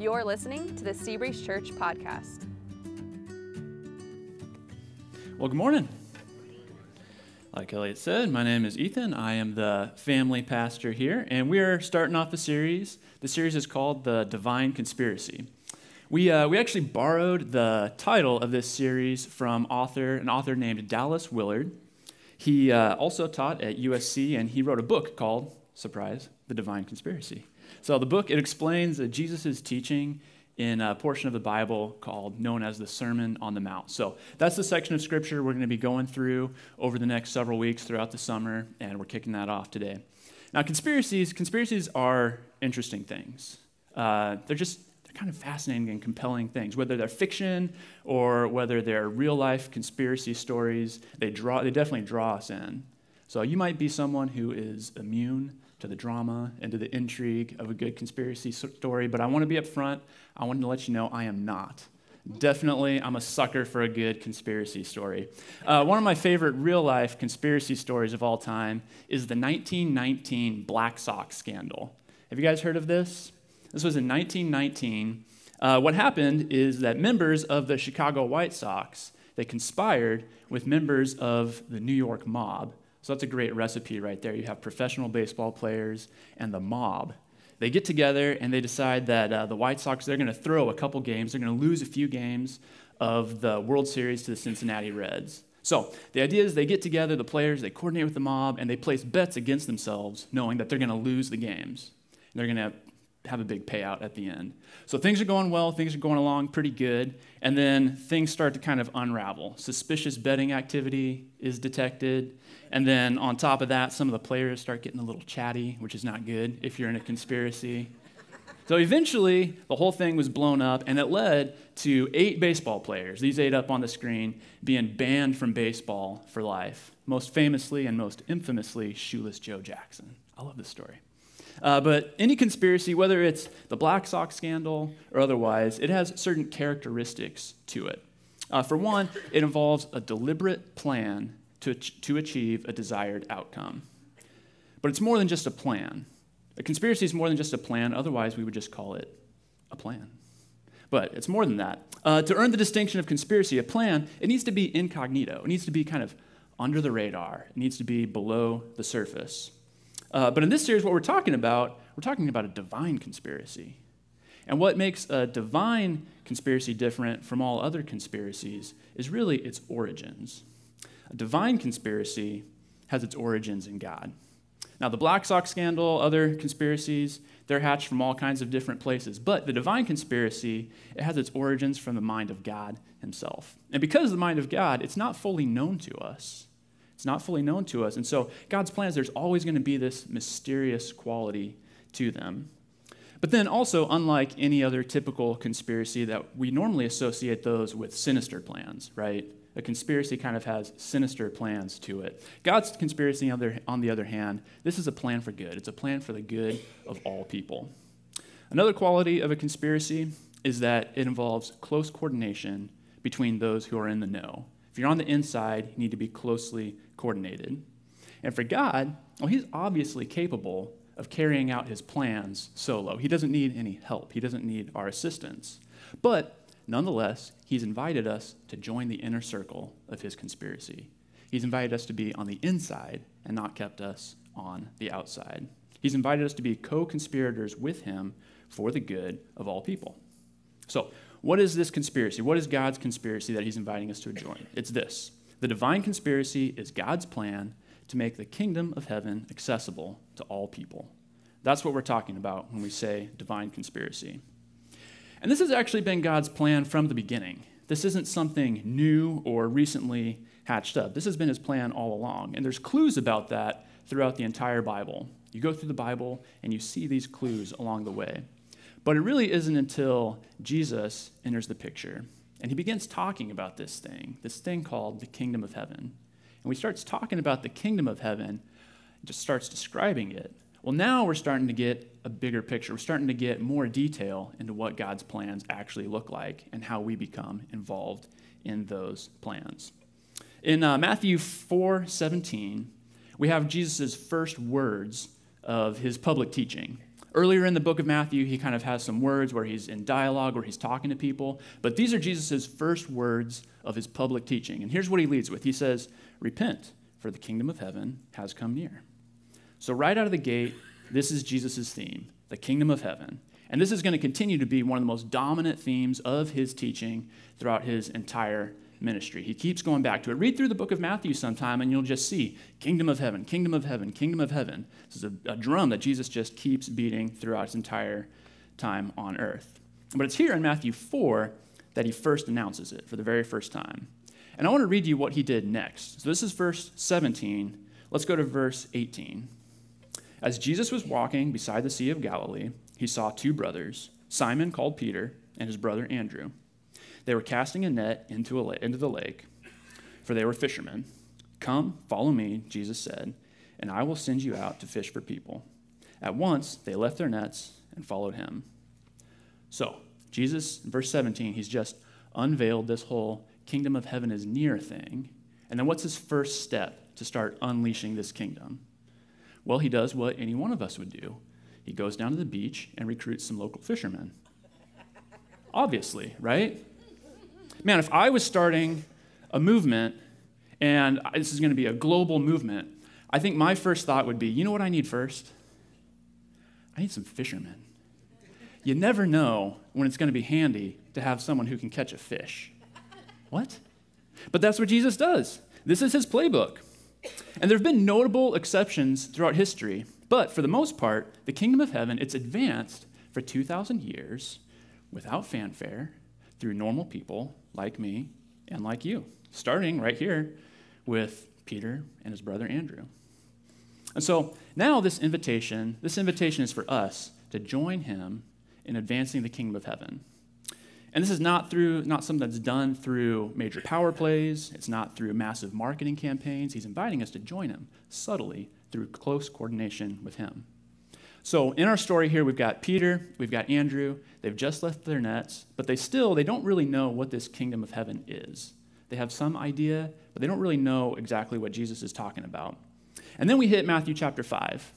You're listening to the Seabreeze Church podcast. Well, good morning. Like Elliot said, my name is Ethan. I am the family pastor here, and we are starting off a series. The series is called The Divine Conspiracy. We, uh, we actually borrowed the title of this series from author, an author named Dallas Willard. He uh, also taught at USC, and he wrote a book called, surprise, The Divine Conspiracy. So the book, it explains uh, Jesus' teaching in a portion of the Bible called known as the Sermon on the Mount. So that's the section of scripture we're going to be going through over the next several weeks throughout the summer, and we're kicking that off today. Now, conspiracies, conspiracies are interesting things. Uh, they're just they're kind of fascinating and compelling things, whether they're fiction or whether they're real life conspiracy stories. They draw, they definitely draw us in. So you might be someone who is immune to the drama and to the intrigue of a good conspiracy story, but I want to be upfront. I wanted to let you know I am not. Definitely, I'm a sucker for a good conspiracy story. Uh, one of my favorite real life conspiracy stories of all time is the 1919 Black Sox scandal. Have you guys heard of this? This was in 1919. Uh, what happened is that members of the Chicago White Sox they conspired with members of the New York mob so that's a great recipe right there. You have professional baseball players and the mob. They get together and they decide that uh, the White Sox, they're going to throw a couple games. They're going to lose a few games of the World Series to the Cincinnati Reds. So the idea is they get together, the players, they coordinate with the mob, and they place bets against themselves, knowing that they're going to lose the games. They're going to have a big payout at the end. So things are going well, things are going along pretty good, and then things start to kind of unravel. Suspicious betting activity is detected, and then on top of that, some of the players start getting a little chatty, which is not good if you're in a conspiracy. So eventually, the whole thing was blown up, and it led to eight baseball players, these eight up on the screen, being banned from baseball for life. Most famously and most infamously, Shoeless Joe Jackson. I love this story. Uh, but any conspiracy, whether it's the Black Sox scandal or otherwise, it has certain characteristics to it. Uh, for one, it involves a deliberate plan to, to achieve a desired outcome. But it's more than just a plan. A conspiracy is more than just a plan, otherwise, we would just call it a plan. But it's more than that. Uh, to earn the distinction of conspiracy, a plan, it needs to be incognito. It needs to be kind of under the radar, it needs to be below the surface. Uh, but in this series, what we're talking about, we're talking about a divine conspiracy. And what makes a divine conspiracy different from all other conspiracies is really its origins. A divine conspiracy has its origins in God. Now, the Black Sox scandal, other conspiracies, they're hatched from all kinds of different places. But the divine conspiracy, it has its origins from the mind of God himself. And because of the mind of God, it's not fully known to us. It's not fully known to us. And so, God's plans, there's always going to be this mysterious quality to them. But then also, unlike any other typical conspiracy that we normally associate those with sinister plans, right? A conspiracy kind of has sinister plans to it. God's conspiracy, on the, other hand, this is a plan for good. It's a plan for the good of all people. Another quality of a conspiracy is that it involves close coordination between those who are in the know. If you're on the inside, you need to be closely coordinated. And for God, well, He's obviously capable of carrying out His plans solo. He doesn't need any help, He doesn't need our assistance. But nonetheless, He's invited us to join the inner circle of His conspiracy. He's invited us to be on the inside and not kept us on the outside. He's invited us to be co conspirators with Him for the good of all people. So, what is this conspiracy? What is God's conspiracy that He's inviting us to join? It's this the divine conspiracy is God's plan to make the kingdom of heaven accessible to all people. That's what we're talking about when we say divine conspiracy. And this has actually been God's plan from the beginning. This isn't something new or recently hatched up. This has been his plan all along. And there's clues about that throughout the entire Bible. You go through the Bible and you see these clues along the way. But it really isn't until Jesus enters the picture and he begins talking about this thing, this thing called the kingdom of heaven. And he starts talking about the kingdom of heaven, just starts describing it. Well, now we're starting to get a bigger picture. We're starting to get more detail into what God's plans actually look like and how we become involved in those plans. In uh, Matthew 4 17, we have Jesus' first words of his public teaching. Earlier in the book of Matthew, he kind of has some words where he's in dialogue, where he's talking to people. But these are Jesus' first words of his public teaching. And here's what he leads with He says, Repent, for the kingdom of heaven has come near. So, right out of the gate, this is Jesus' theme the kingdom of heaven. And this is going to continue to be one of the most dominant themes of his teaching throughout his entire ministry. He keeps going back to it. Read through the book of Matthew sometime and you'll just see kingdom of heaven, kingdom of heaven, kingdom of heaven. This is a, a drum that Jesus just keeps beating throughout his entire time on earth. But it's here in Matthew 4 that he first announces it for the very first time. And I want to read you what he did next. So this is verse 17. Let's go to verse 18. As Jesus was walking beside the Sea of Galilee, he saw two brothers, Simon called Peter and his brother Andrew. They were casting a net into, into the lake, for they were fishermen. Come, follow me, Jesus said, and I will send you out to fish for people. At once they left their nets and followed him. So, Jesus, verse 17, he's just unveiled this whole kingdom of heaven is near thing. And then what's his first step to start unleashing this kingdom? Well, he does what any one of us would do he goes down to the beach and recruits some local fishermen. Obviously, right? Man, if I was starting a movement and this is going to be a global movement, I think my first thought would be you know what I need first? I need some fishermen. You never know when it's going to be handy to have someone who can catch a fish. What? But that's what Jesus does. This is his playbook. And there have been notable exceptions throughout history, but for the most part, the kingdom of heaven, it's advanced for 2,000 years without fanfare through normal people like me and like you, starting right here with Peter and his brother Andrew. And so now this invitation, this invitation is for us to join him in advancing the kingdom of heaven. And this is not through not something that's done through major power plays, it's not through massive marketing campaigns. He's inviting us to join him subtly through close coordination with him. So in our story here, we've got Peter, we've got Andrew. They've just left their nets, but they still they don't really know what this kingdom of heaven is. They have some idea, but they don't really know exactly what Jesus is talking about. And then we hit Matthew chapter 5.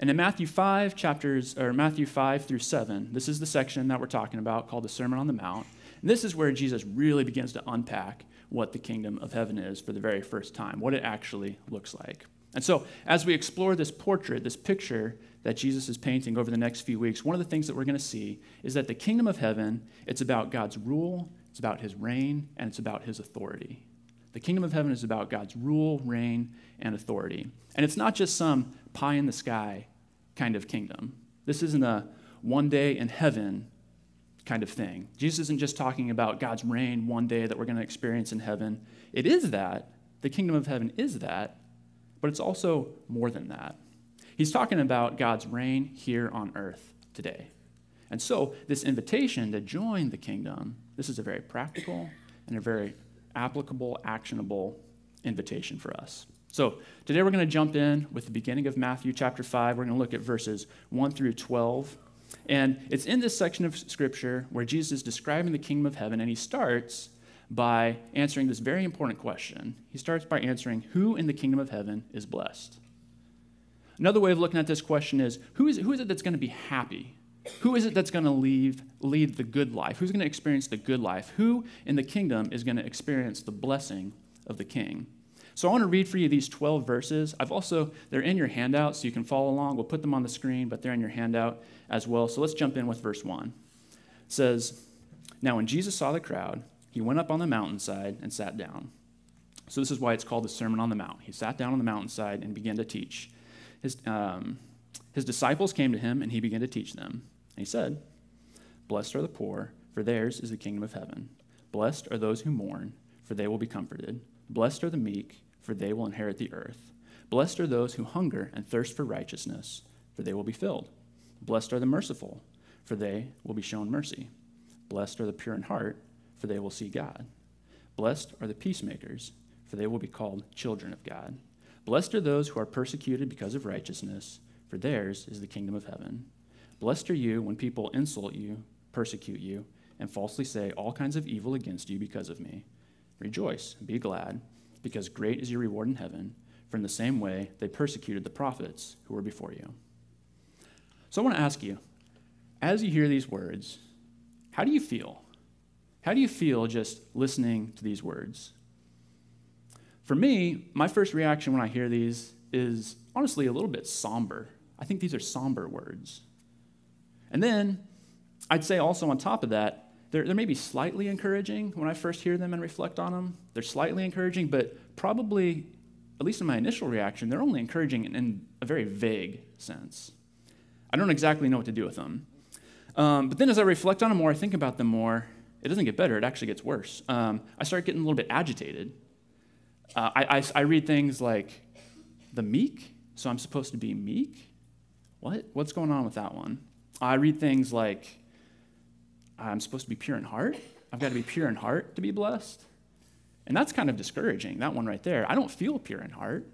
And in Matthew 5 chapters or Matthew 5 through 7, this is the section that we're talking about called the Sermon on the Mount. And this is where Jesus really begins to unpack what the kingdom of heaven is for the very first time, what it actually looks like. And so, as we explore this portrait, this picture that Jesus is painting over the next few weeks, one of the things that we're going to see is that the kingdom of heaven, it's about God's rule, it's about his reign, and it's about his authority. The kingdom of heaven is about God's rule, reign, and authority. And it's not just some pie in the sky kind of kingdom. This isn't a one day in heaven kind of thing. Jesus isn't just talking about God's reign one day that we're going to experience in heaven. It is that. The kingdom of heaven is that. But it's also more than that. He's talking about God's reign here on earth today. And so, this invitation to join the kingdom, this is a very practical and a very applicable, actionable invitation for us. So, today we're going to jump in with the beginning of Matthew chapter 5. We're going to look at verses 1 through 12. And it's in this section of scripture where Jesus is describing the kingdom of heaven, and he starts by answering this very important question. He starts by answering who in the kingdom of heaven is blessed? Another way of looking at this question is who is, who is it that's going to be happy? Who is it that's going to leave, lead the good life? Who's going to experience the good life? Who in the kingdom is going to experience the blessing of the king? So I want to read for you these 12 verses. I've also, they're in your handout, so you can follow along. We'll put them on the screen, but they're in your handout as well. So let's jump in with verse 1. It says, Now when Jesus saw the crowd, he went up on the mountainside and sat down. So this is why it's called the Sermon on the Mount. He sat down on the mountainside and began to teach his, um, his disciples came to him and he began to teach them. And he said, Blessed are the poor, for theirs is the kingdom of heaven. Blessed are those who mourn, for they will be comforted. Blessed are the meek, for they will inherit the earth. Blessed are those who hunger and thirst for righteousness, for they will be filled. Blessed are the merciful, for they will be shown mercy. Blessed are the pure in heart, for they will see God. Blessed are the peacemakers, for they will be called children of God. Blessed are those who are persecuted because of righteousness, for theirs is the kingdom of heaven. Blessed are you when people insult you, persecute you, and falsely say all kinds of evil against you because of me. Rejoice, be glad, because great is your reward in heaven, for in the same way they persecuted the prophets who were before you. So I want to ask you, as you hear these words, how do you feel? How do you feel just listening to these words? For me, my first reaction when I hear these is honestly a little bit somber. I think these are somber words. And then I'd say also on top of that, they're, they're maybe slightly encouraging when I first hear them and reflect on them. They're slightly encouraging, but probably, at least in my initial reaction, they're only encouraging in, in a very vague sense. I don't exactly know what to do with them. Um, but then as I reflect on them more, I think about them more, it doesn't get better, it actually gets worse. Um, I start getting a little bit agitated. Uh, I, I, I read things like, the meek, so I'm supposed to be meek? What? What's going on with that one? I read things like, I'm supposed to be pure in heart. I've got to be pure in heart to be blessed. And that's kind of discouraging, that one right there. I don't feel pure in heart.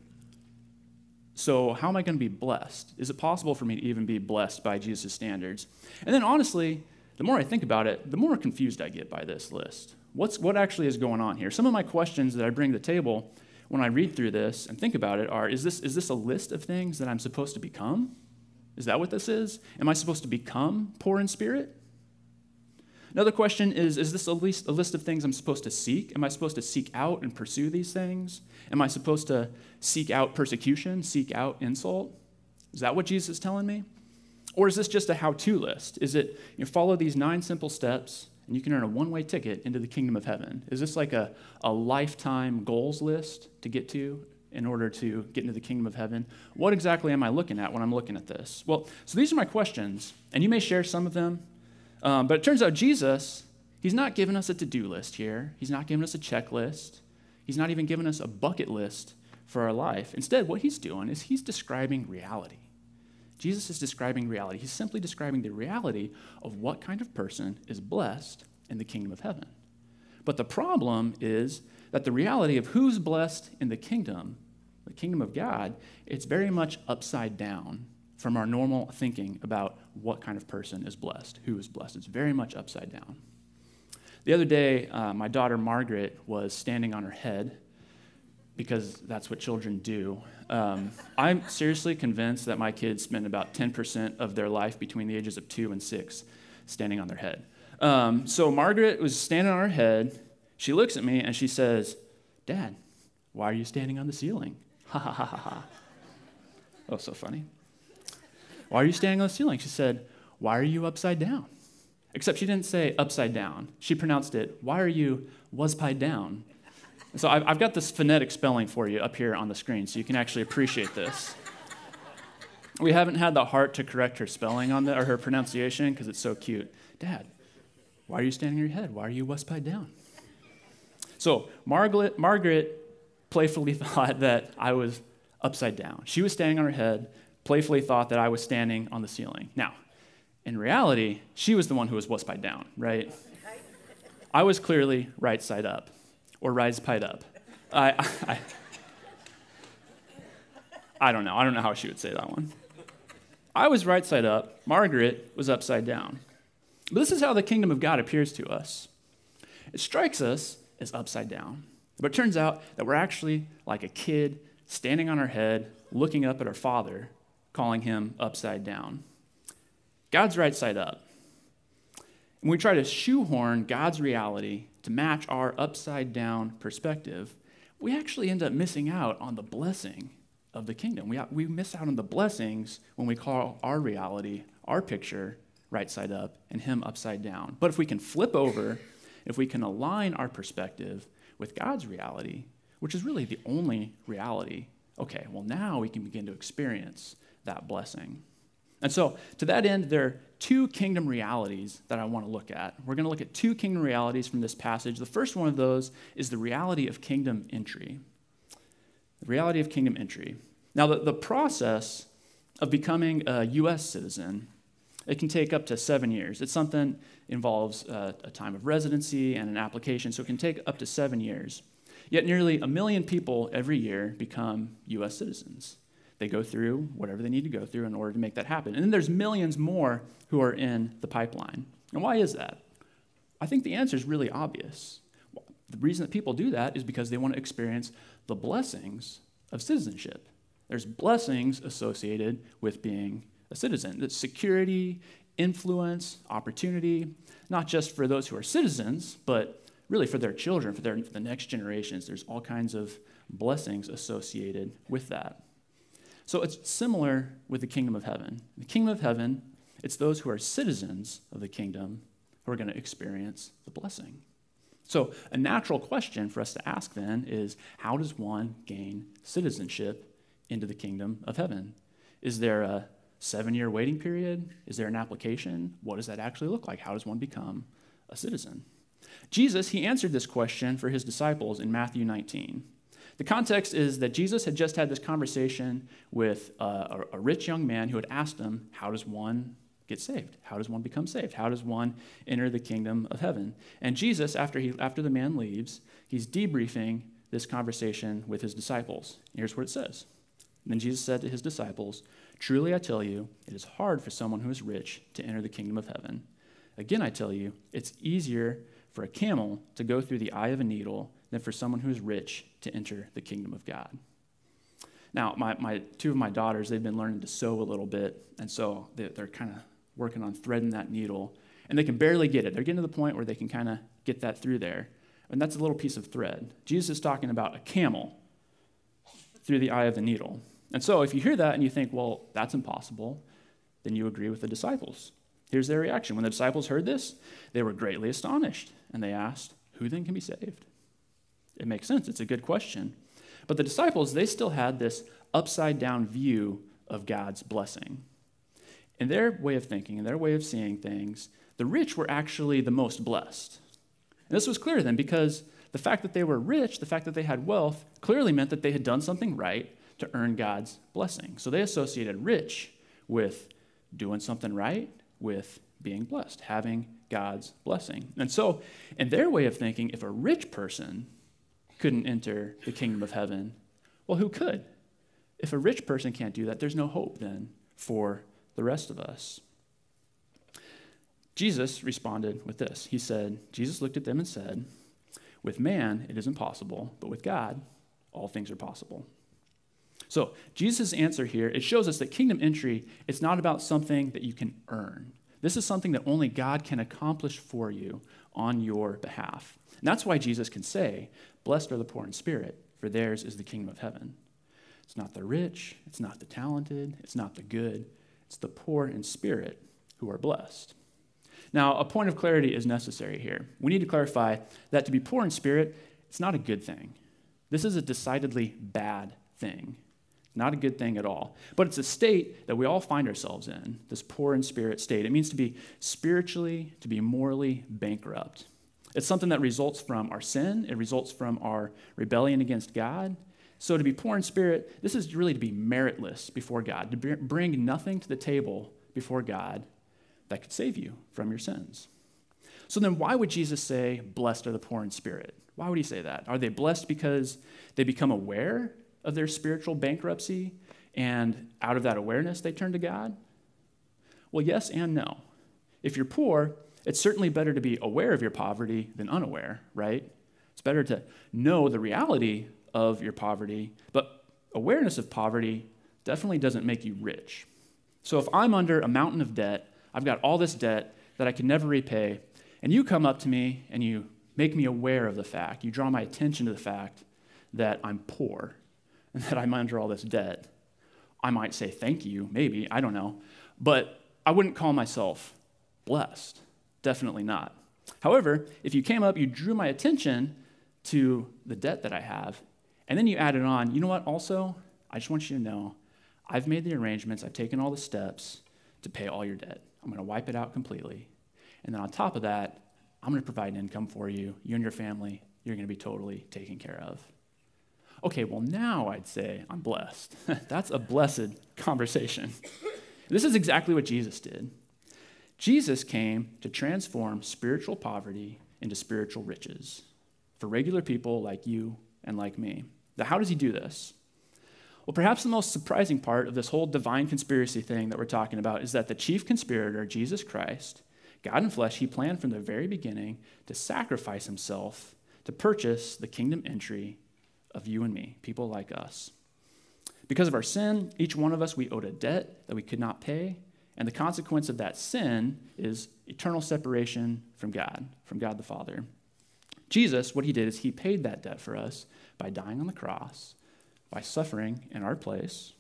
So, how am I going to be blessed? Is it possible for me to even be blessed by Jesus' standards? And then, honestly, the more I think about it, the more confused I get by this list. What's, what actually is going on here? Some of my questions that I bring to the table when I read through this and think about it are is this, is this a list of things that I'm supposed to become? Is that what this is? Am I supposed to become poor in spirit? Another question is Is this a list, a list of things I'm supposed to seek? Am I supposed to seek out and pursue these things? Am I supposed to seek out persecution, seek out insult? Is that what Jesus is telling me? Or is this just a how to list? Is it you know, follow these nine simple steps and you can earn a one way ticket into the kingdom of heaven? Is this like a, a lifetime goals list to get to in order to get into the kingdom of heaven? What exactly am I looking at when I'm looking at this? Well, so these are my questions, and you may share some of them, um, but it turns out Jesus, he's not giving us a to do list here, he's not giving us a checklist, he's not even giving us a bucket list for our life. Instead, what he's doing is he's describing reality. Jesus is describing reality. He's simply describing the reality of what kind of person is blessed in the kingdom of heaven. But the problem is that the reality of who's blessed in the kingdom, the kingdom of God, it's very much upside down from our normal thinking about what kind of person is blessed, who is blessed. It's very much upside down. The other day, uh, my daughter Margaret was standing on her head because that's what children do. Um, I'm seriously convinced that my kids spend about 10% of their life between the ages of two and six standing on their head. Um, so Margaret was standing on her head. She looks at me and she says, Dad, why are you standing on the ceiling? Ha ha ha ha ha. Oh, so funny. Why are you standing on the ceiling? She said, Why are you upside down? Except she didn't say upside down. She pronounced it, Why are you was pied down? So I've, I've got this phonetic spelling for you up here on the screen so you can actually appreciate this. We haven't had the heart to correct her spelling on or her pronunciation because it's so cute. Dad, why are you standing on your head? Why are you west down? So Margaret, Margaret playfully thought that I was upside down. She was standing on her head, playfully thought that I was standing on the ceiling. Now, in reality, she was the one who was west down, right? I was clearly right side up or rise pied up. I, I, I don't know. I don't know how she would say that one. I was right side up. Margaret was upside down. But this is how the kingdom of God appears to us. It strikes us as upside down. But it turns out that we're actually like a kid standing on our head, looking up at our father, calling him upside down. God's right side up. And we try to shoehorn God's reality to match our upside down perspective, we actually end up missing out on the blessing of the kingdom. We, we miss out on the blessings when we call our reality, our picture, right side up and Him upside down. But if we can flip over, if we can align our perspective with God's reality, which is really the only reality, okay, well, now we can begin to experience that blessing. And so, to that end, there are two kingdom realities that I want to look at. We're going to look at two kingdom realities from this passage. The first one of those is the reality of kingdom entry. The reality of kingdom entry. Now, the, the process of becoming a U.S. citizen, it can take up to seven years. It's something involves uh, a time of residency and an application, so it can take up to seven years. Yet nearly a million people every year become U.S. citizens. They go through whatever they need to go through in order to make that happen. And then there's millions more who are in the pipeline. And why is that? I think the answer is really obvious. The reason that people do that is because they want to experience the blessings of citizenship. There's blessings associated with being a citizen. That's security, influence, opportunity, not just for those who are citizens, but really for their children, for, their, for the next generations. There's all kinds of blessings associated with that. So it's similar with the kingdom of heaven. The kingdom of heaven, it's those who are citizens of the kingdom who are going to experience the blessing. So, a natural question for us to ask then is how does one gain citizenship into the kingdom of heaven? Is there a seven year waiting period? Is there an application? What does that actually look like? How does one become a citizen? Jesus, he answered this question for his disciples in Matthew 19. The context is that Jesus had just had this conversation with uh, a, a rich young man who had asked him, How does one get saved? How does one become saved? How does one enter the kingdom of heaven? And Jesus, after, he, after the man leaves, he's debriefing this conversation with his disciples. Here's what it says. then Jesus said to his disciples, Truly I tell you, it is hard for someone who is rich to enter the kingdom of heaven. Again, I tell you, it's easier for a camel to go through the eye of a needle than for someone who is rich to enter the kingdom of God. Now, my, my two of my daughters, they've been learning to sew a little bit, and so they're, they're kind of working on threading that needle, and they can barely get it. They're getting to the point where they can kind of get that through there. And that's a little piece of thread. Jesus is talking about a camel through the eye of the needle. And so if you hear that and you think, well, that's impossible, then you agree with the disciples. Here's their reaction. When the disciples heard this, they were greatly astonished, and they asked, Who then can be saved? It makes sense. It's a good question. But the disciples, they still had this upside down view of God's blessing. In their way of thinking, in their way of seeing things, the rich were actually the most blessed. And this was clear then because the fact that they were rich, the fact that they had wealth, clearly meant that they had done something right to earn God's blessing. So they associated rich with doing something right, with being blessed, having God's blessing. And so, in their way of thinking, if a rich person couldn't enter the kingdom of heaven, well, who could? If a rich person can't do that, there's no hope then for the rest of us. Jesus responded with this. He said, Jesus looked at them and said, With man it is impossible, but with God all things are possible. So, Jesus' answer here, it shows us that kingdom entry, it's not about something that you can earn. This is something that only God can accomplish for you on your behalf. And that's why Jesus can say, Blessed are the poor in spirit, for theirs is the kingdom of heaven. It's not the rich, it's not the talented, it's not the good, it's the poor in spirit who are blessed. Now, a point of clarity is necessary here. We need to clarify that to be poor in spirit, it's not a good thing. This is a decidedly bad thing. Not a good thing at all. But it's a state that we all find ourselves in, this poor in spirit state. It means to be spiritually, to be morally bankrupt. It's something that results from our sin, it results from our rebellion against God, so, to be poor in spirit, this is really to be meritless before God, to bring nothing to the table before God that could save you from your sins. So, then why would Jesus say, Blessed are the poor in spirit? Why would he say that? Are they blessed because they become aware of their spiritual bankruptcy and out of that awareness they turn to God? Well, yes and no. If you're poor, it's certainly better to be aware of your poverty than unaware, right? It's better to know the reality of your poverty, but awareness of poverty definitely doesn't make you rich. So if I'm under a mountain of debt, I've got all this debt that I can never repay, and you come up to me and you make me aware of the fact, you draw my attention to the fact that I'm poor that I'm under all this debt, I might say thank you, maybe, I don't know, but I wouldn't call myself blessed. Definitely not. However, if you came up, you drew my attention to the debt that I have, and then you add it on. You know what, also? I just want you to know I've made the arrangements, I've taken all the steps to pay all your debt. I'm going to wipe it out completely. And then on top of that, I'm going to provide income for you. You and your family, you're going to be totally taken care of. Okay, well, now I'd say I'm blessed. That's a blessed conversation. this is exactly what Jesus did. Jesus came to transform spiritual poverty into spiritual riches for regular people like you and like me. Now, how does he do this? Well, perhaps the most surprising part of this whole divine conspiracy thing that we're talking about is that the chief conspirator, Jesus Christ, God in flesh, he planned from the very beginning to sacrifice himself to purchase the kingdom entry of you and me, people like us. Because of our sin, each one of us, we owed a debt that we could not pay. And the consequence of that sin is eternal separation from God, from God the Father. Jesus, what he did is he paid that debt for us by dying on the cross, by suffering in our place.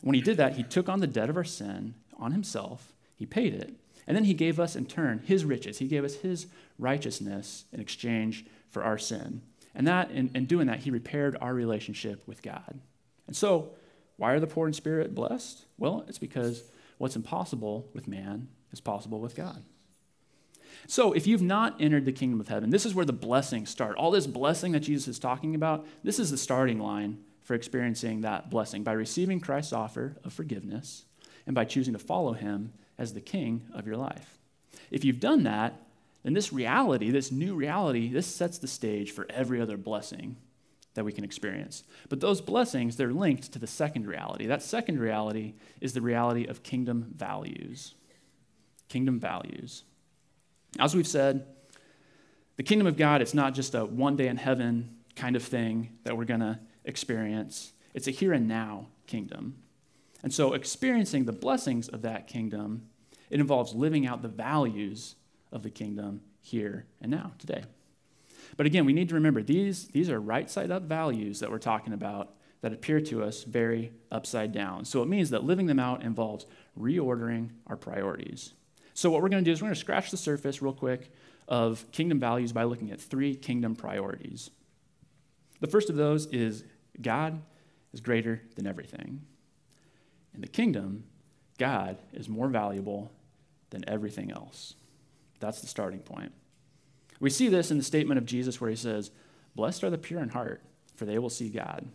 When he did that, he took on the debt of our sin on himself, he paid it, and then he gave us in turn his riches. He gave us his righteousness in exchange for our sin. And that, in, in doing that, he repaired our relationship with God. And so, why are the poor in spirit blessed? Well, it's because what's impossible with man is possible with God. So, if you've not entered the kingdom of heaven, this is where the blessings start. All this blessing that Jesus is talking about, this is the starting line for experiencing that blessing by receiving Christ's offer of forgiveness and by choosing to follow him as the king of your life. If you've done that, then this reality, this new reality, this sets the stage for every other blessing that we can experience. But those blessings, they're linked to the second reality. That second reality is the reality of kingdom values. Kingdom values. As we've said, the kingdom of God, it's not just a one day in heaven kind of thing that we're going to experience, it's a here and now kingdom. And so, experiencing the blessings of that kingdom, it involves living out the values of the kingdom here and now, today. But again, we need to remember these, these are right side up values that we're talking about that appear to us very upside down. So it means that living them out involves reordering our priorities. So, what we're going to do is we're going to scratch the surface real quick of kingdom values by looking at three kingdom priorities. The first of those is God is greater than everything. In the kingdom, God is more valuable than everything else. That's the starting point. We see this in the statement of Jesus where he says, Blessed are the pure in heart, for they will see God.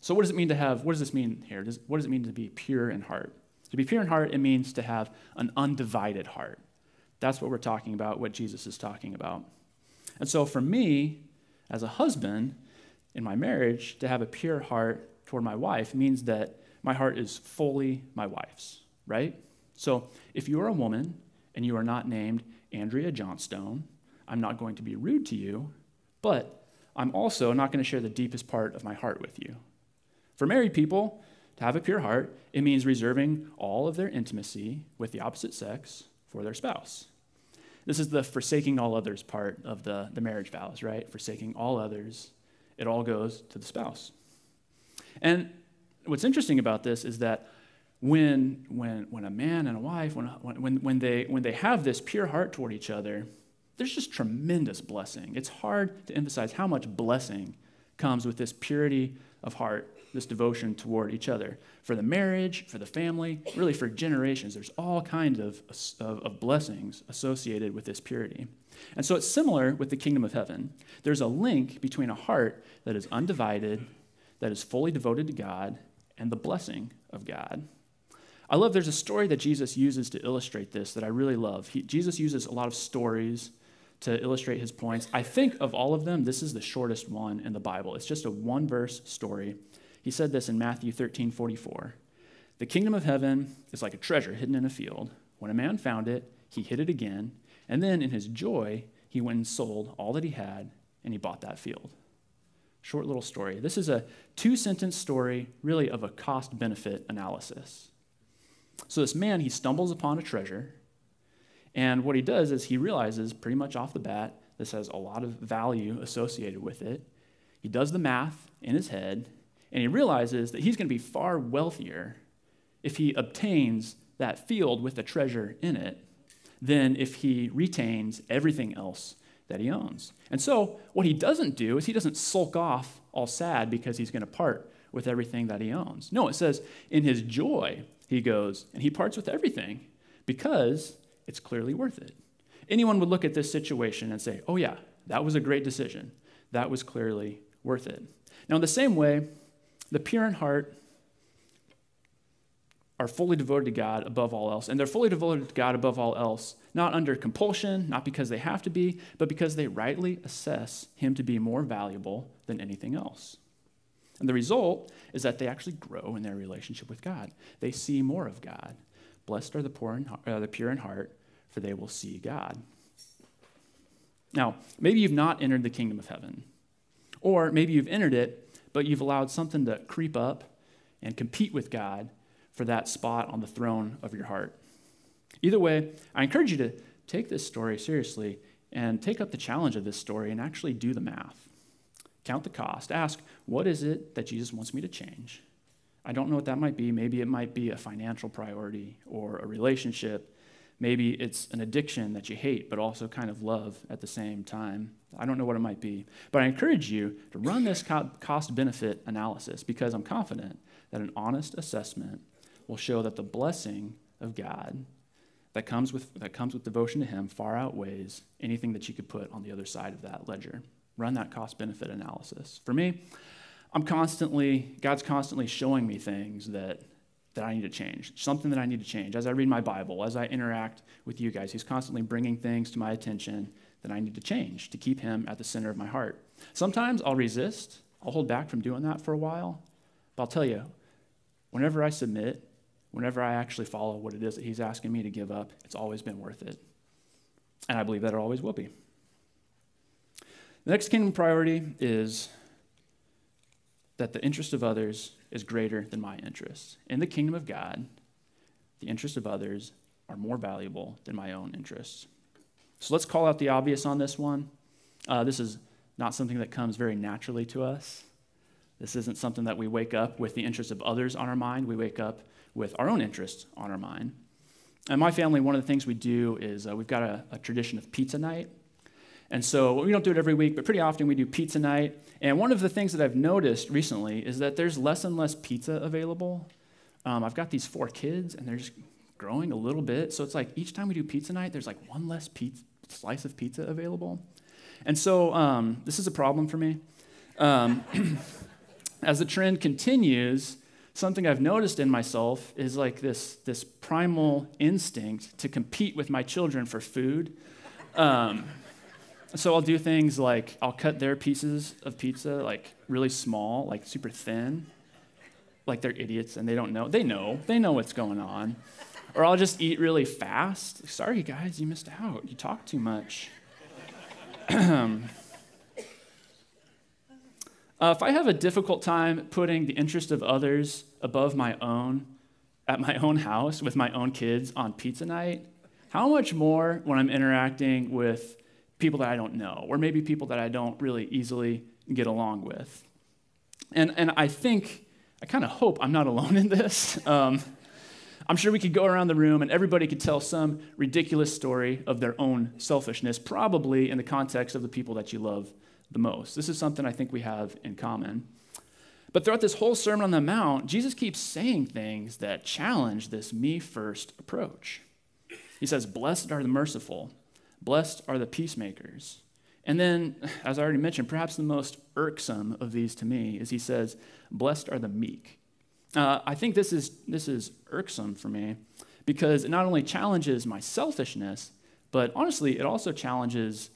So, what does it mean to have, what does this mean here? Does, what does it mean to be pure in heart? To be pure in heart, it means to have an undivided heart. That's what we're talking about, what Jesus is talking about. And so for me, as a husband, in my marriage, to have a pure heart toward my wife means that my heart is fully my wife's, right? So if you are a woman and you are not named Andrea Johnstone, I'm not going to be rude to you, but I'm also not going to share the deepest part of my heart with you. For married people, to have a pure heart, it means reserving all of their intimacy with the opposite sex for their spouse. This is the forsaking all others part of the, the marriage vows, right? Forsaking all others. It all goes to the spouse. And what's interesting about this is that when, when, when a man and a wife, when, when, when, they, when they have this pure heart toward each other, there's just tremendous blessing. It's hard to emphasize how much blessing comes with this purity of heart this devotion toward each other. For the marriage, for the family, really for generations, there's all kinds of, of, of, blessings associated with this purity. And so it's similar with the kingdom of heaven. There's a link between a heart that is undivided, that is fully devoted to God, and the blessing of God. I love there's a story that Jesus uses to illustrate this that I really love. He, Jesus uses a lot of stories to illustrate his points. I think of all of them, this is the shortest one in the Bible. It's just a one verse story. He said this in Matthew 13 44. The kingdom of heaven is like a treasure hidden in a field. When a man found it, he hid it again, and then in his joy, he went and sold all that he had, and he bought that field. Short little story. This is a two sentence story, really, of a cost benefit analysis. So, this man, he stumbles upon a treasure, and what he does is he realizes pretty much off the bat this has a lot of value associated with it. He does the math in his head, and he realizes that he's going to be far wealthier if he obtains that field with the treasure in it than if he retains everything else that he owns. And so, what he doesn't do is he doesn't sulk off all sad because he's going to part with everything that he owns. No, it says, in his joy, he goes and he parts with everything because it's clearly worth it. Anyone would look at this situation and say, oh, yeah, that was a great decision. That was clearly worth it. Now, in the same way, the pure in heart are fully devoted to God above all else. And they're fully devoted to God above all else, not under compulsion, not because they have to be, but because they rightly assess Him to be more valuable than anything else. And the result is that they actually grow in their relationship with God. They see more of God. Blessed are the, poor in, uh, the pure in heart, for they will see God. Now, maybe you've not entered the kingdom of heaven, or maybe you've entered it but you've allowed something to creep up and compete with God for that spot on the throne of your heart. Either way, I encourage you to take this story seriously and take up the challenge of this story and actually do the math. Count the cost. Ask, what is it that Jesus wants me to change? I don't know what that might be. Maybe it might be a financial priority or a relationship. Maybe it's an addiction that you hate but also kind of love at the same time. I don't know what it might be. But I encourage you to run this cost benefit analysis because I'm confident that an honest assessment will show that the blessing of God that comes with, that comes with devotion to Him far outweighs anything that you could put on the other side of that ledger. Run that cost benefit analysis. For me, I'm constantly, God's constantly showing me things that, that I need to change, something that I need to change. As I read my Bible, as I interact with you guys, He's constantly bringing things to my attention that I need to change to keep Him at the center of my heart. Sometimes I'll resist, I'll hold back from doing that for a while, but I'll tell you, whenever I submit, whenever I actually follow what it is that He's asking me to give up, it's always been worth it. And I believe that it always will be. The next kingdom priority is that the interest of others is greater than my interest. In the kingdom of God, the interests of others are more valuable than my own interests. So let's call out the obvious on this one. Uh, this is not something that comes very naturally to us. This isn't something that we wake up with the interests of others on our mind. We wake up with our own interests on our mind. And my family, one of the things we do is uh, we've got a, a tradition of pizza night. And so we don't do it every week, but pretty often we do pizza night. And one of the things that I've noticed recently is that there's less and less pizza available. Um, I've got these four kids, and they're just growing a little bit. So it's like each time we do pizza night, there's like one less pizza, slice of pizza available. And so um, this is a problem for me. Um, as the trend continues, something I've noticed in myself is like this, this primal instinct to compete with my children for food. Um, so I'll do things like I'll cut their pieces of pizza like really small, like super thin, like they're idiots and they don't know. They know. They know what's going on. Or I'll just eat really fast. Sorry, guys, you missed out. You talk too much. uh, if I have a difficult time putting the interest of others above my own at my own house with my own kids on pizza night, how much more when I'm interacting with people that I don't know, or maybe people that I don't really easily get along with. And, and I think, I kind of hope I'm not alone in this. Um, I'm sure we could go around the room and everybody could tell some ridiculous story of their own selfishness, probably in the context of the people that you love the most. This is something I think we have in common. But throughout this whole Sermon on the Mount, Jesus keeps saying things that challenge this me first approach. He says, Blessed are the merciful, Blessed are the peacemakers. And then, as I already mentioned, perhaps the most irksome of these to me is he says, Blessed are the meek. Uh, I think this is, this is irksome for me because it not only challenges my selfishness, but honestly, it also challenges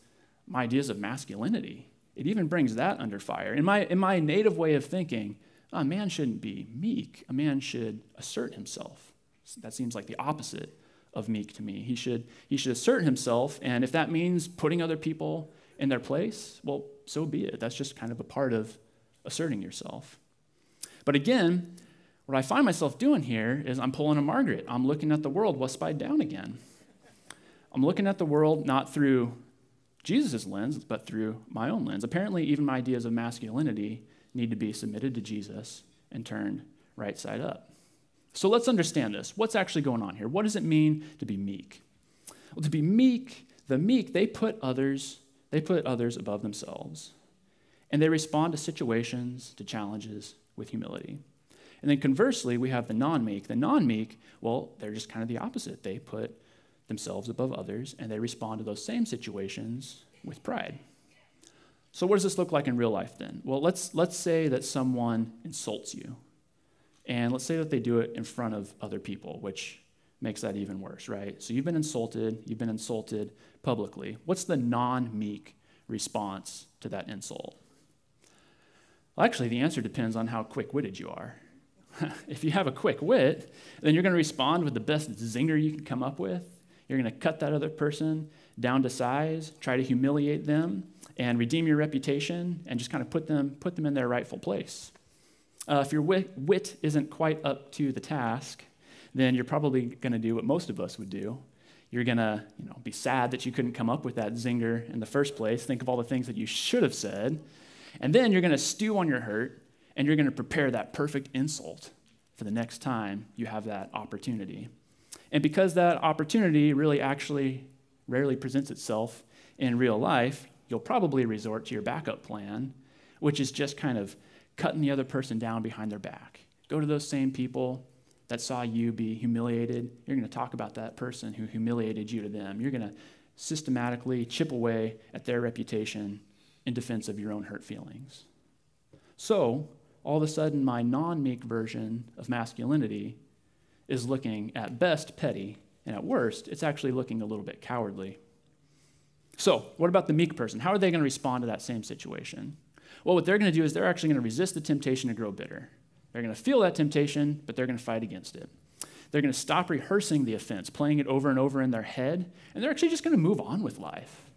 my ideas of masculinity. It even brings that under fire. In my, in my native way of thinking, a man shouldn't be meek, a man should assert himself. That seems like the opposite of meek to me. He should, he should assert himself, and if that means putting other people in their place, well, so be it. That's just kind of a part of asserting yourself. But again, what I find myself doing here is I'm pulling a Margaret. I'm looking at the world west-side down again. I'm looking at the world not through Jesus' lens, but through my own lens. Apparently, even my ideas of masculinity need to be submitted to Jesus and turned right side up. So let's understand this. What's actually going on here? What does it mean to be meek? Well, to be meek, the meek, they put others, they put others above themselves. And they respond to situations, to challenges with humility. And then conversely, we have the non meek. The non meek, well, they're just kind of the opposite. They put themselves above others and they respond to those same situations with pride. So, what does this look like in real life then? Well, let's, let's say that someone insults you and let's say that they do it in front of other people, which makes that even worse, right? So you've been insulted, you've been insulted publicly. What's the non meek response to that insult? Well, actually, the answer depends on how quick witted you are. if you have a quick wit, then you're going to respond with the best zinger you can come up with. You're going to cut that other person down to size, try to humiliate them, and redeem your reputation, and just kind of put them, put them in their rightful place. Uh, if your wit, wit isn't quite up to the task, then you're probably going to do what most of us would do. You're going to you know, be sad that you couldn't come up with that zinger in the first place, think of all the things that you should have said, and then you're going to stew on your hurt, and you're going to prepare that perfect insult for the next time you have that opportunity. And because that opportunity really actually rarely presents itself in real life, you'll probably resort to your backup plan, which is just kind of cutting the other person down behind their back. Go to those same people that saw you be humiliated. You're going to talk about that person who humiliated you to them. You're going to systematically chip away at their reputation in defense of your own hurt feelings. So, all of a sudden, my non meek version of masculinity is looking at best petty, and at worst, it's actually looking a little bit cowardly. So, what about the meek person? How are they going to respond to that same situation? Well, what they're going to do is they're actually going to resist the temptation to grow bitter. They're going to feel that temptation, but they're going to fight against it. They're going to stop rehearsing the offense, playing it over and over in their head, and they're actually just going to move on with life.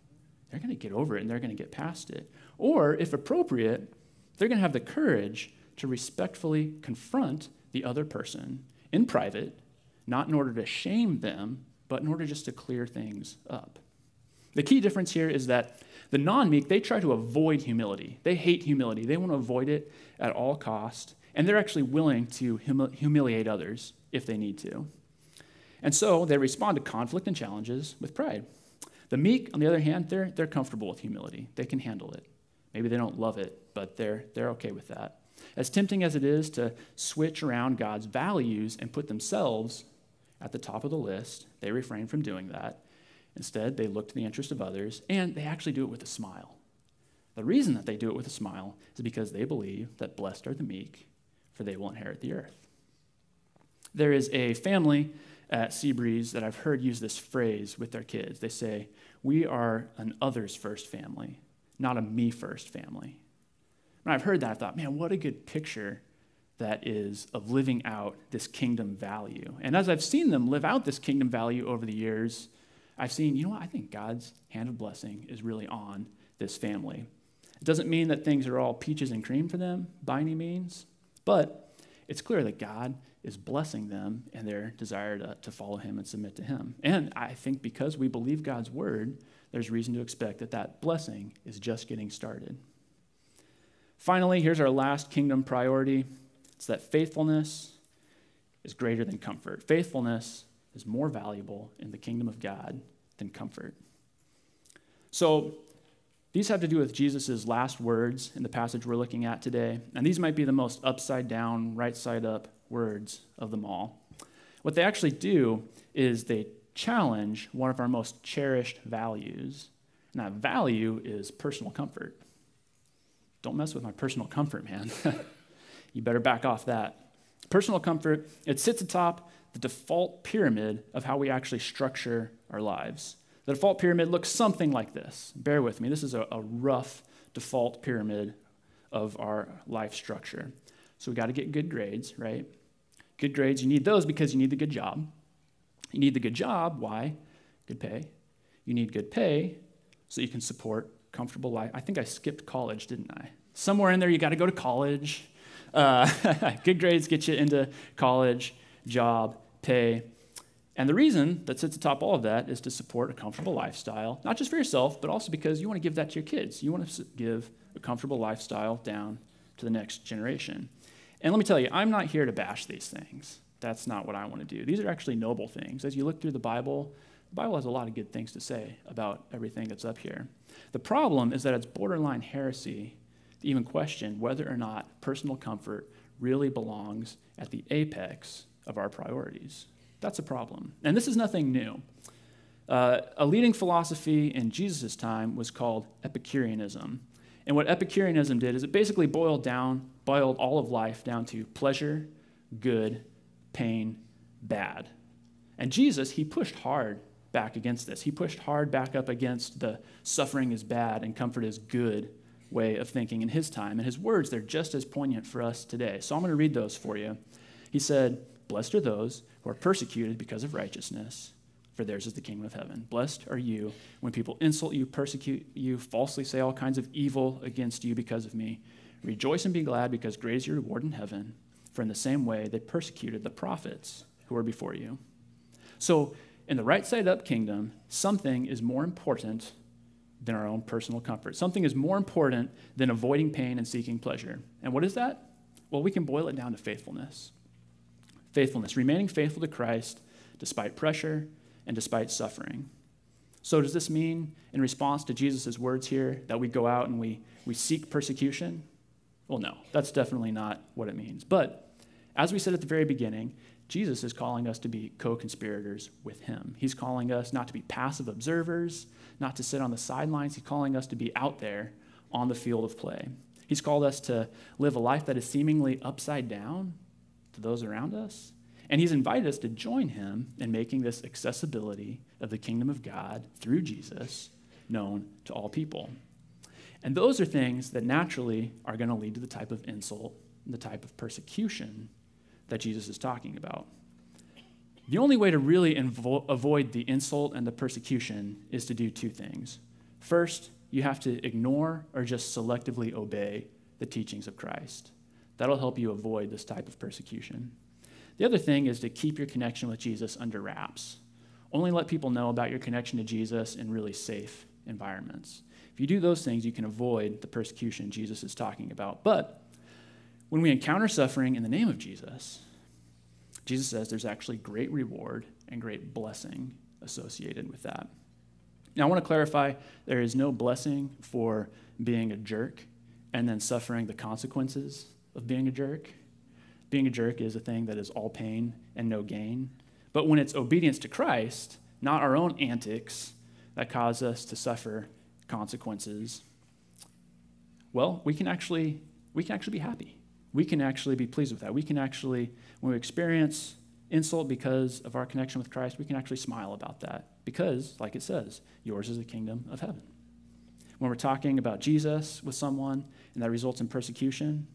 They're going to get over it and they're going to get past it. Or, if appropriate, they're going to have the courage to respectfully confront the other person in private, not in order to shame them, but in order just to clear things up. The key difference here is that the non meek, they try to avoid humility. They hate humility. They want to avoid it at all cost, and they're actually willing to humi- humiliate others if they need to. And so they respond to conflict and challenges with pride. The meek, on the other hand, they're, they're comfortable with humility. They can handle it. Maybe they don't love it, but they're, they're okay with that. As tempting as it is to switch around God's values and put themselves at the top of the list, they refrain from doing that. Instead, they look to the interest of others, and they actually do it with a smile. The reason that they do it with a smile is because they believe that blessed are the meek, for they will inherit the earth. There is a family at Seabreeze that I've heard use this phrase with their kids. They say, We are an others first family, not a me first family. When I've heard that, I thought, man, what a good picture that is of living out this kingdom value. And as I've seen them live out this kingdom value over the years, I've seen, you know what, I think God's hand of blessing is really on this family. It doesn't mean that things are all peaches and cream for them by any means, but it's clear that God is blessing them and their desire to, to follow Him and submit to Him. And I think because we believe God's word, there's reason to expect that that blessing is just getting started. Finally, here's our last kingdom priority it's that faithfulness is greater than comfort. Faithfulness is more valuable in the kingdom of God than comfort. So, these have to do with Jesus' last words in the passage we're looking at today. And these might be the most upside down, right side up words of them all. What they actually do is they challenge one of our most cherished values. And that value is personal comfort. Don't mess with my personal comfort, man. you better back off that. Personal comfort, it sits atop the default pyramid of how we actually structure our lives. The default pyramid looks something like this. Bear with me. This is a, a rough default pyramid of our life structure. So we got to get good grades, right? Good grades, you need those because you need the good job. You need the good job. Why? Good pay. You need good pay so you can support comfortable life. I think I skipped college, didn't I? Somewhere in there, you got to go to college. Uh, good grades get you into college, job, pay. And the reason that sits atop all of that is to support a comfortable lifestyle, not just for yourself, but also because you want to give that to your kids. You want to give a comfortable lifestyle down to the next generation. And let me tell you, I'm not here to bash these things. That's not what I want to do. These are actually noble things. As you look through the Bible, the Bible has a lot of good things to say about everything that's up here. The problem is that it's borderline heresy to even question whether or not personal comfort really belongs at the apex of our priorities. That's a problem. And this is nothing new. Uh, a leading philosophy in Jesus' time was called Epicureanism. And what Epicureanism did is it basically boiled down, boiled all of life down to pleasure, good, pain, bad. And Jesus, he pushed hard back against this. He pushed hard back up against the suffering is bad and comfort is good way of thinking in his time. And his words, they're just as poignant for us today. So I'm going to read those for you. He said, Blessed are those who are persecuted because of righteousness, for theirs is the kingdom of heaven. Blessed are you when people insult you, persecute you, falsely say all kinds of evil against you because of me. Rejoice and be glad, because great is your reward in heaven. For in the same way they persecuted the prophets who were before you. So, in the right side up kingdom, something is more important than our own personal comfort. Something is more important than avoiding pain and seeking pleasure. And what is that? Well, we can boil it down to faithfulness. Faithfulness, remaining faithful to Christ despite pressure and despite suffering. So, does this mean, in response to Jesus' words here, that we go out and we, we seek persecution? Well, no, that's definitely not what it means. But as we said at the very beginning, Jesus is calling us to be co conspirators with him. He's calling us not to be passive observers, not to sit on the sidelines. He's calling us to be out there on the field of play. He's called us to live a life that is seemingly upside down to those around us. And he's invited us to join him in making this accessibility of the kingdom of God through Jesus known to all people. And those are things that naturally are going to lead to the type of insult, the type of persecution that Jesus is talking about. The only way to really invo- avoid the insult and the persecution is to do two things. First, you have to ignore or just selectively obey the teachings of Christ. That'll help you avoid this type of persecution. The other thing is to keep your connection with Jesus under wraps. Only let people know about your connection to Jesus in really safe environments. If you do those things, you can avoid the persecution Jesus is talking about. But when we encounter suffering in the name of Jesus, Jesus says there's actually great reward and great blessing associated with that. Now, I want to clarify there is no blessing for being a jerk and then suffering the consequences of being a jerk. Being a jerk is a thing that is all pain and no gain. But when it's obedience to Christ, not our own antics that cause us to suffer consequences, well, we can actually we can actually be happy we can actually be pleased with that. We can actually, when we experience insult because of our connection with Christ, we can actually smile about that because, like it says, yours is the kingdom of heaven. When we're talking about Jesus with someone and that results in persecution,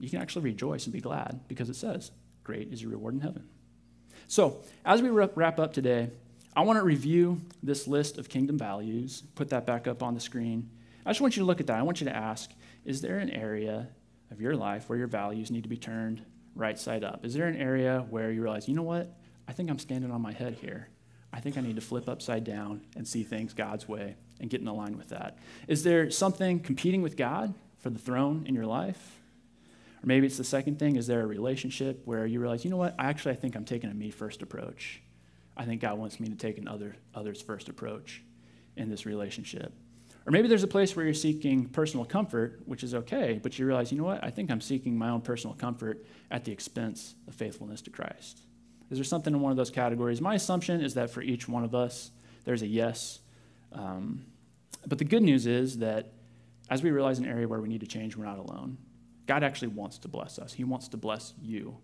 you can actually rejoice and be glad because it says, Great is your reward in heaven. So, as we wrap up today, I want to review this list of kingdom values, put that back up on the screen. I just want you to look at that. I want you to ask Is there an area of your life where your values need to be turned right side up? Is there an area where you realize, you know what? I think I'm standing on my head here. I think I need to flip upside down and see things God's way and get in line with that. Is there something competing with God for the throne in your life? Or maybe it's the second thing is there a relationship where you realize, you know what? I actually I think I'm taking a me first approach. I think God wants me to take an other others first approach in this relationship. Or maybe there's a place where you're seeking personal comfort, which is okay, but you realize, you know what? I think I'm seeking my own personal comfort at the expense of faithfulness to Christ. Is there something in one of those categories? My assumption is that for each one of us, there's a yes. Um, but the good news is that as we realize an area where we need to change, we're not alone. God actually wants to bless us, He wants to bless you.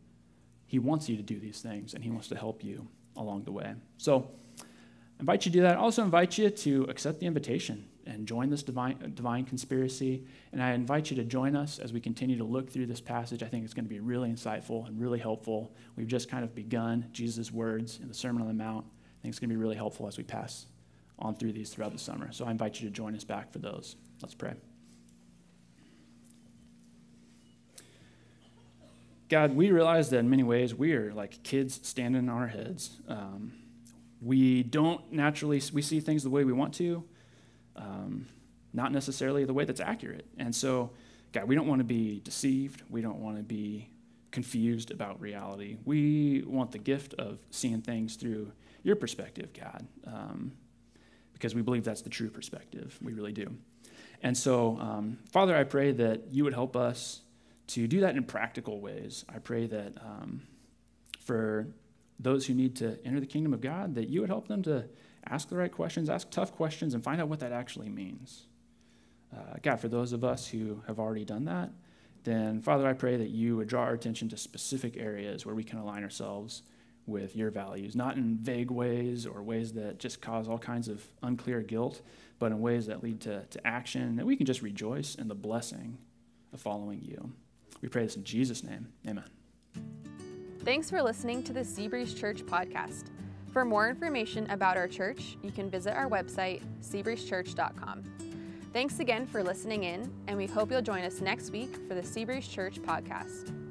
He wants you to do these things, and He wants to help you along the way. So, I invite you to do that. I also invite you to accept the invitation and join this divine, divine conspiracy. And I invite you to join us as we continue to look through this passage. I think it's going to be really insightful and really helpful. We've just kind of begun Jesus' words in the Sermon on the Mount. I think it's going to be really helpful as we pass on through these throughout the summer. So I invite you to join us back for those. Let's pray. God, we realize that in many ways we are like kids standing on our heads. Um, we don't naturally we see things the way we want to um, not necessarily the way that's accurate. And so, God, we don't want to be deceived. We don't want to be confused about reality. We want the gift of seeing things through your perspective, God, um, because we believe that's the true perspective. We really do. And so, um, Father, I pray that you would help us to do that in practical ways. I pray that um, for those who need to enter the kingdom of God, that you would help them to ask the right questions, ask tough questions, and find out what that actually means. Uh, God, for those of us who have already done that, then Father, I pray that you would draw our attention to specific areas where we can align ourselves with your values, not in vague ways or ways that just cause all kinds of unclear guilt, but in ways that lead to, to action, that we can just rejoice in the blessing of following you. We pray this in Jesus' name. Amen. Thanks for listening to the Seabreeze Church podcast. For more information about our church, you can visit our website, seabreezechurch.com. Thanks again for listening in, and we hope you'll join us next week for the Seabreeze Church podcast.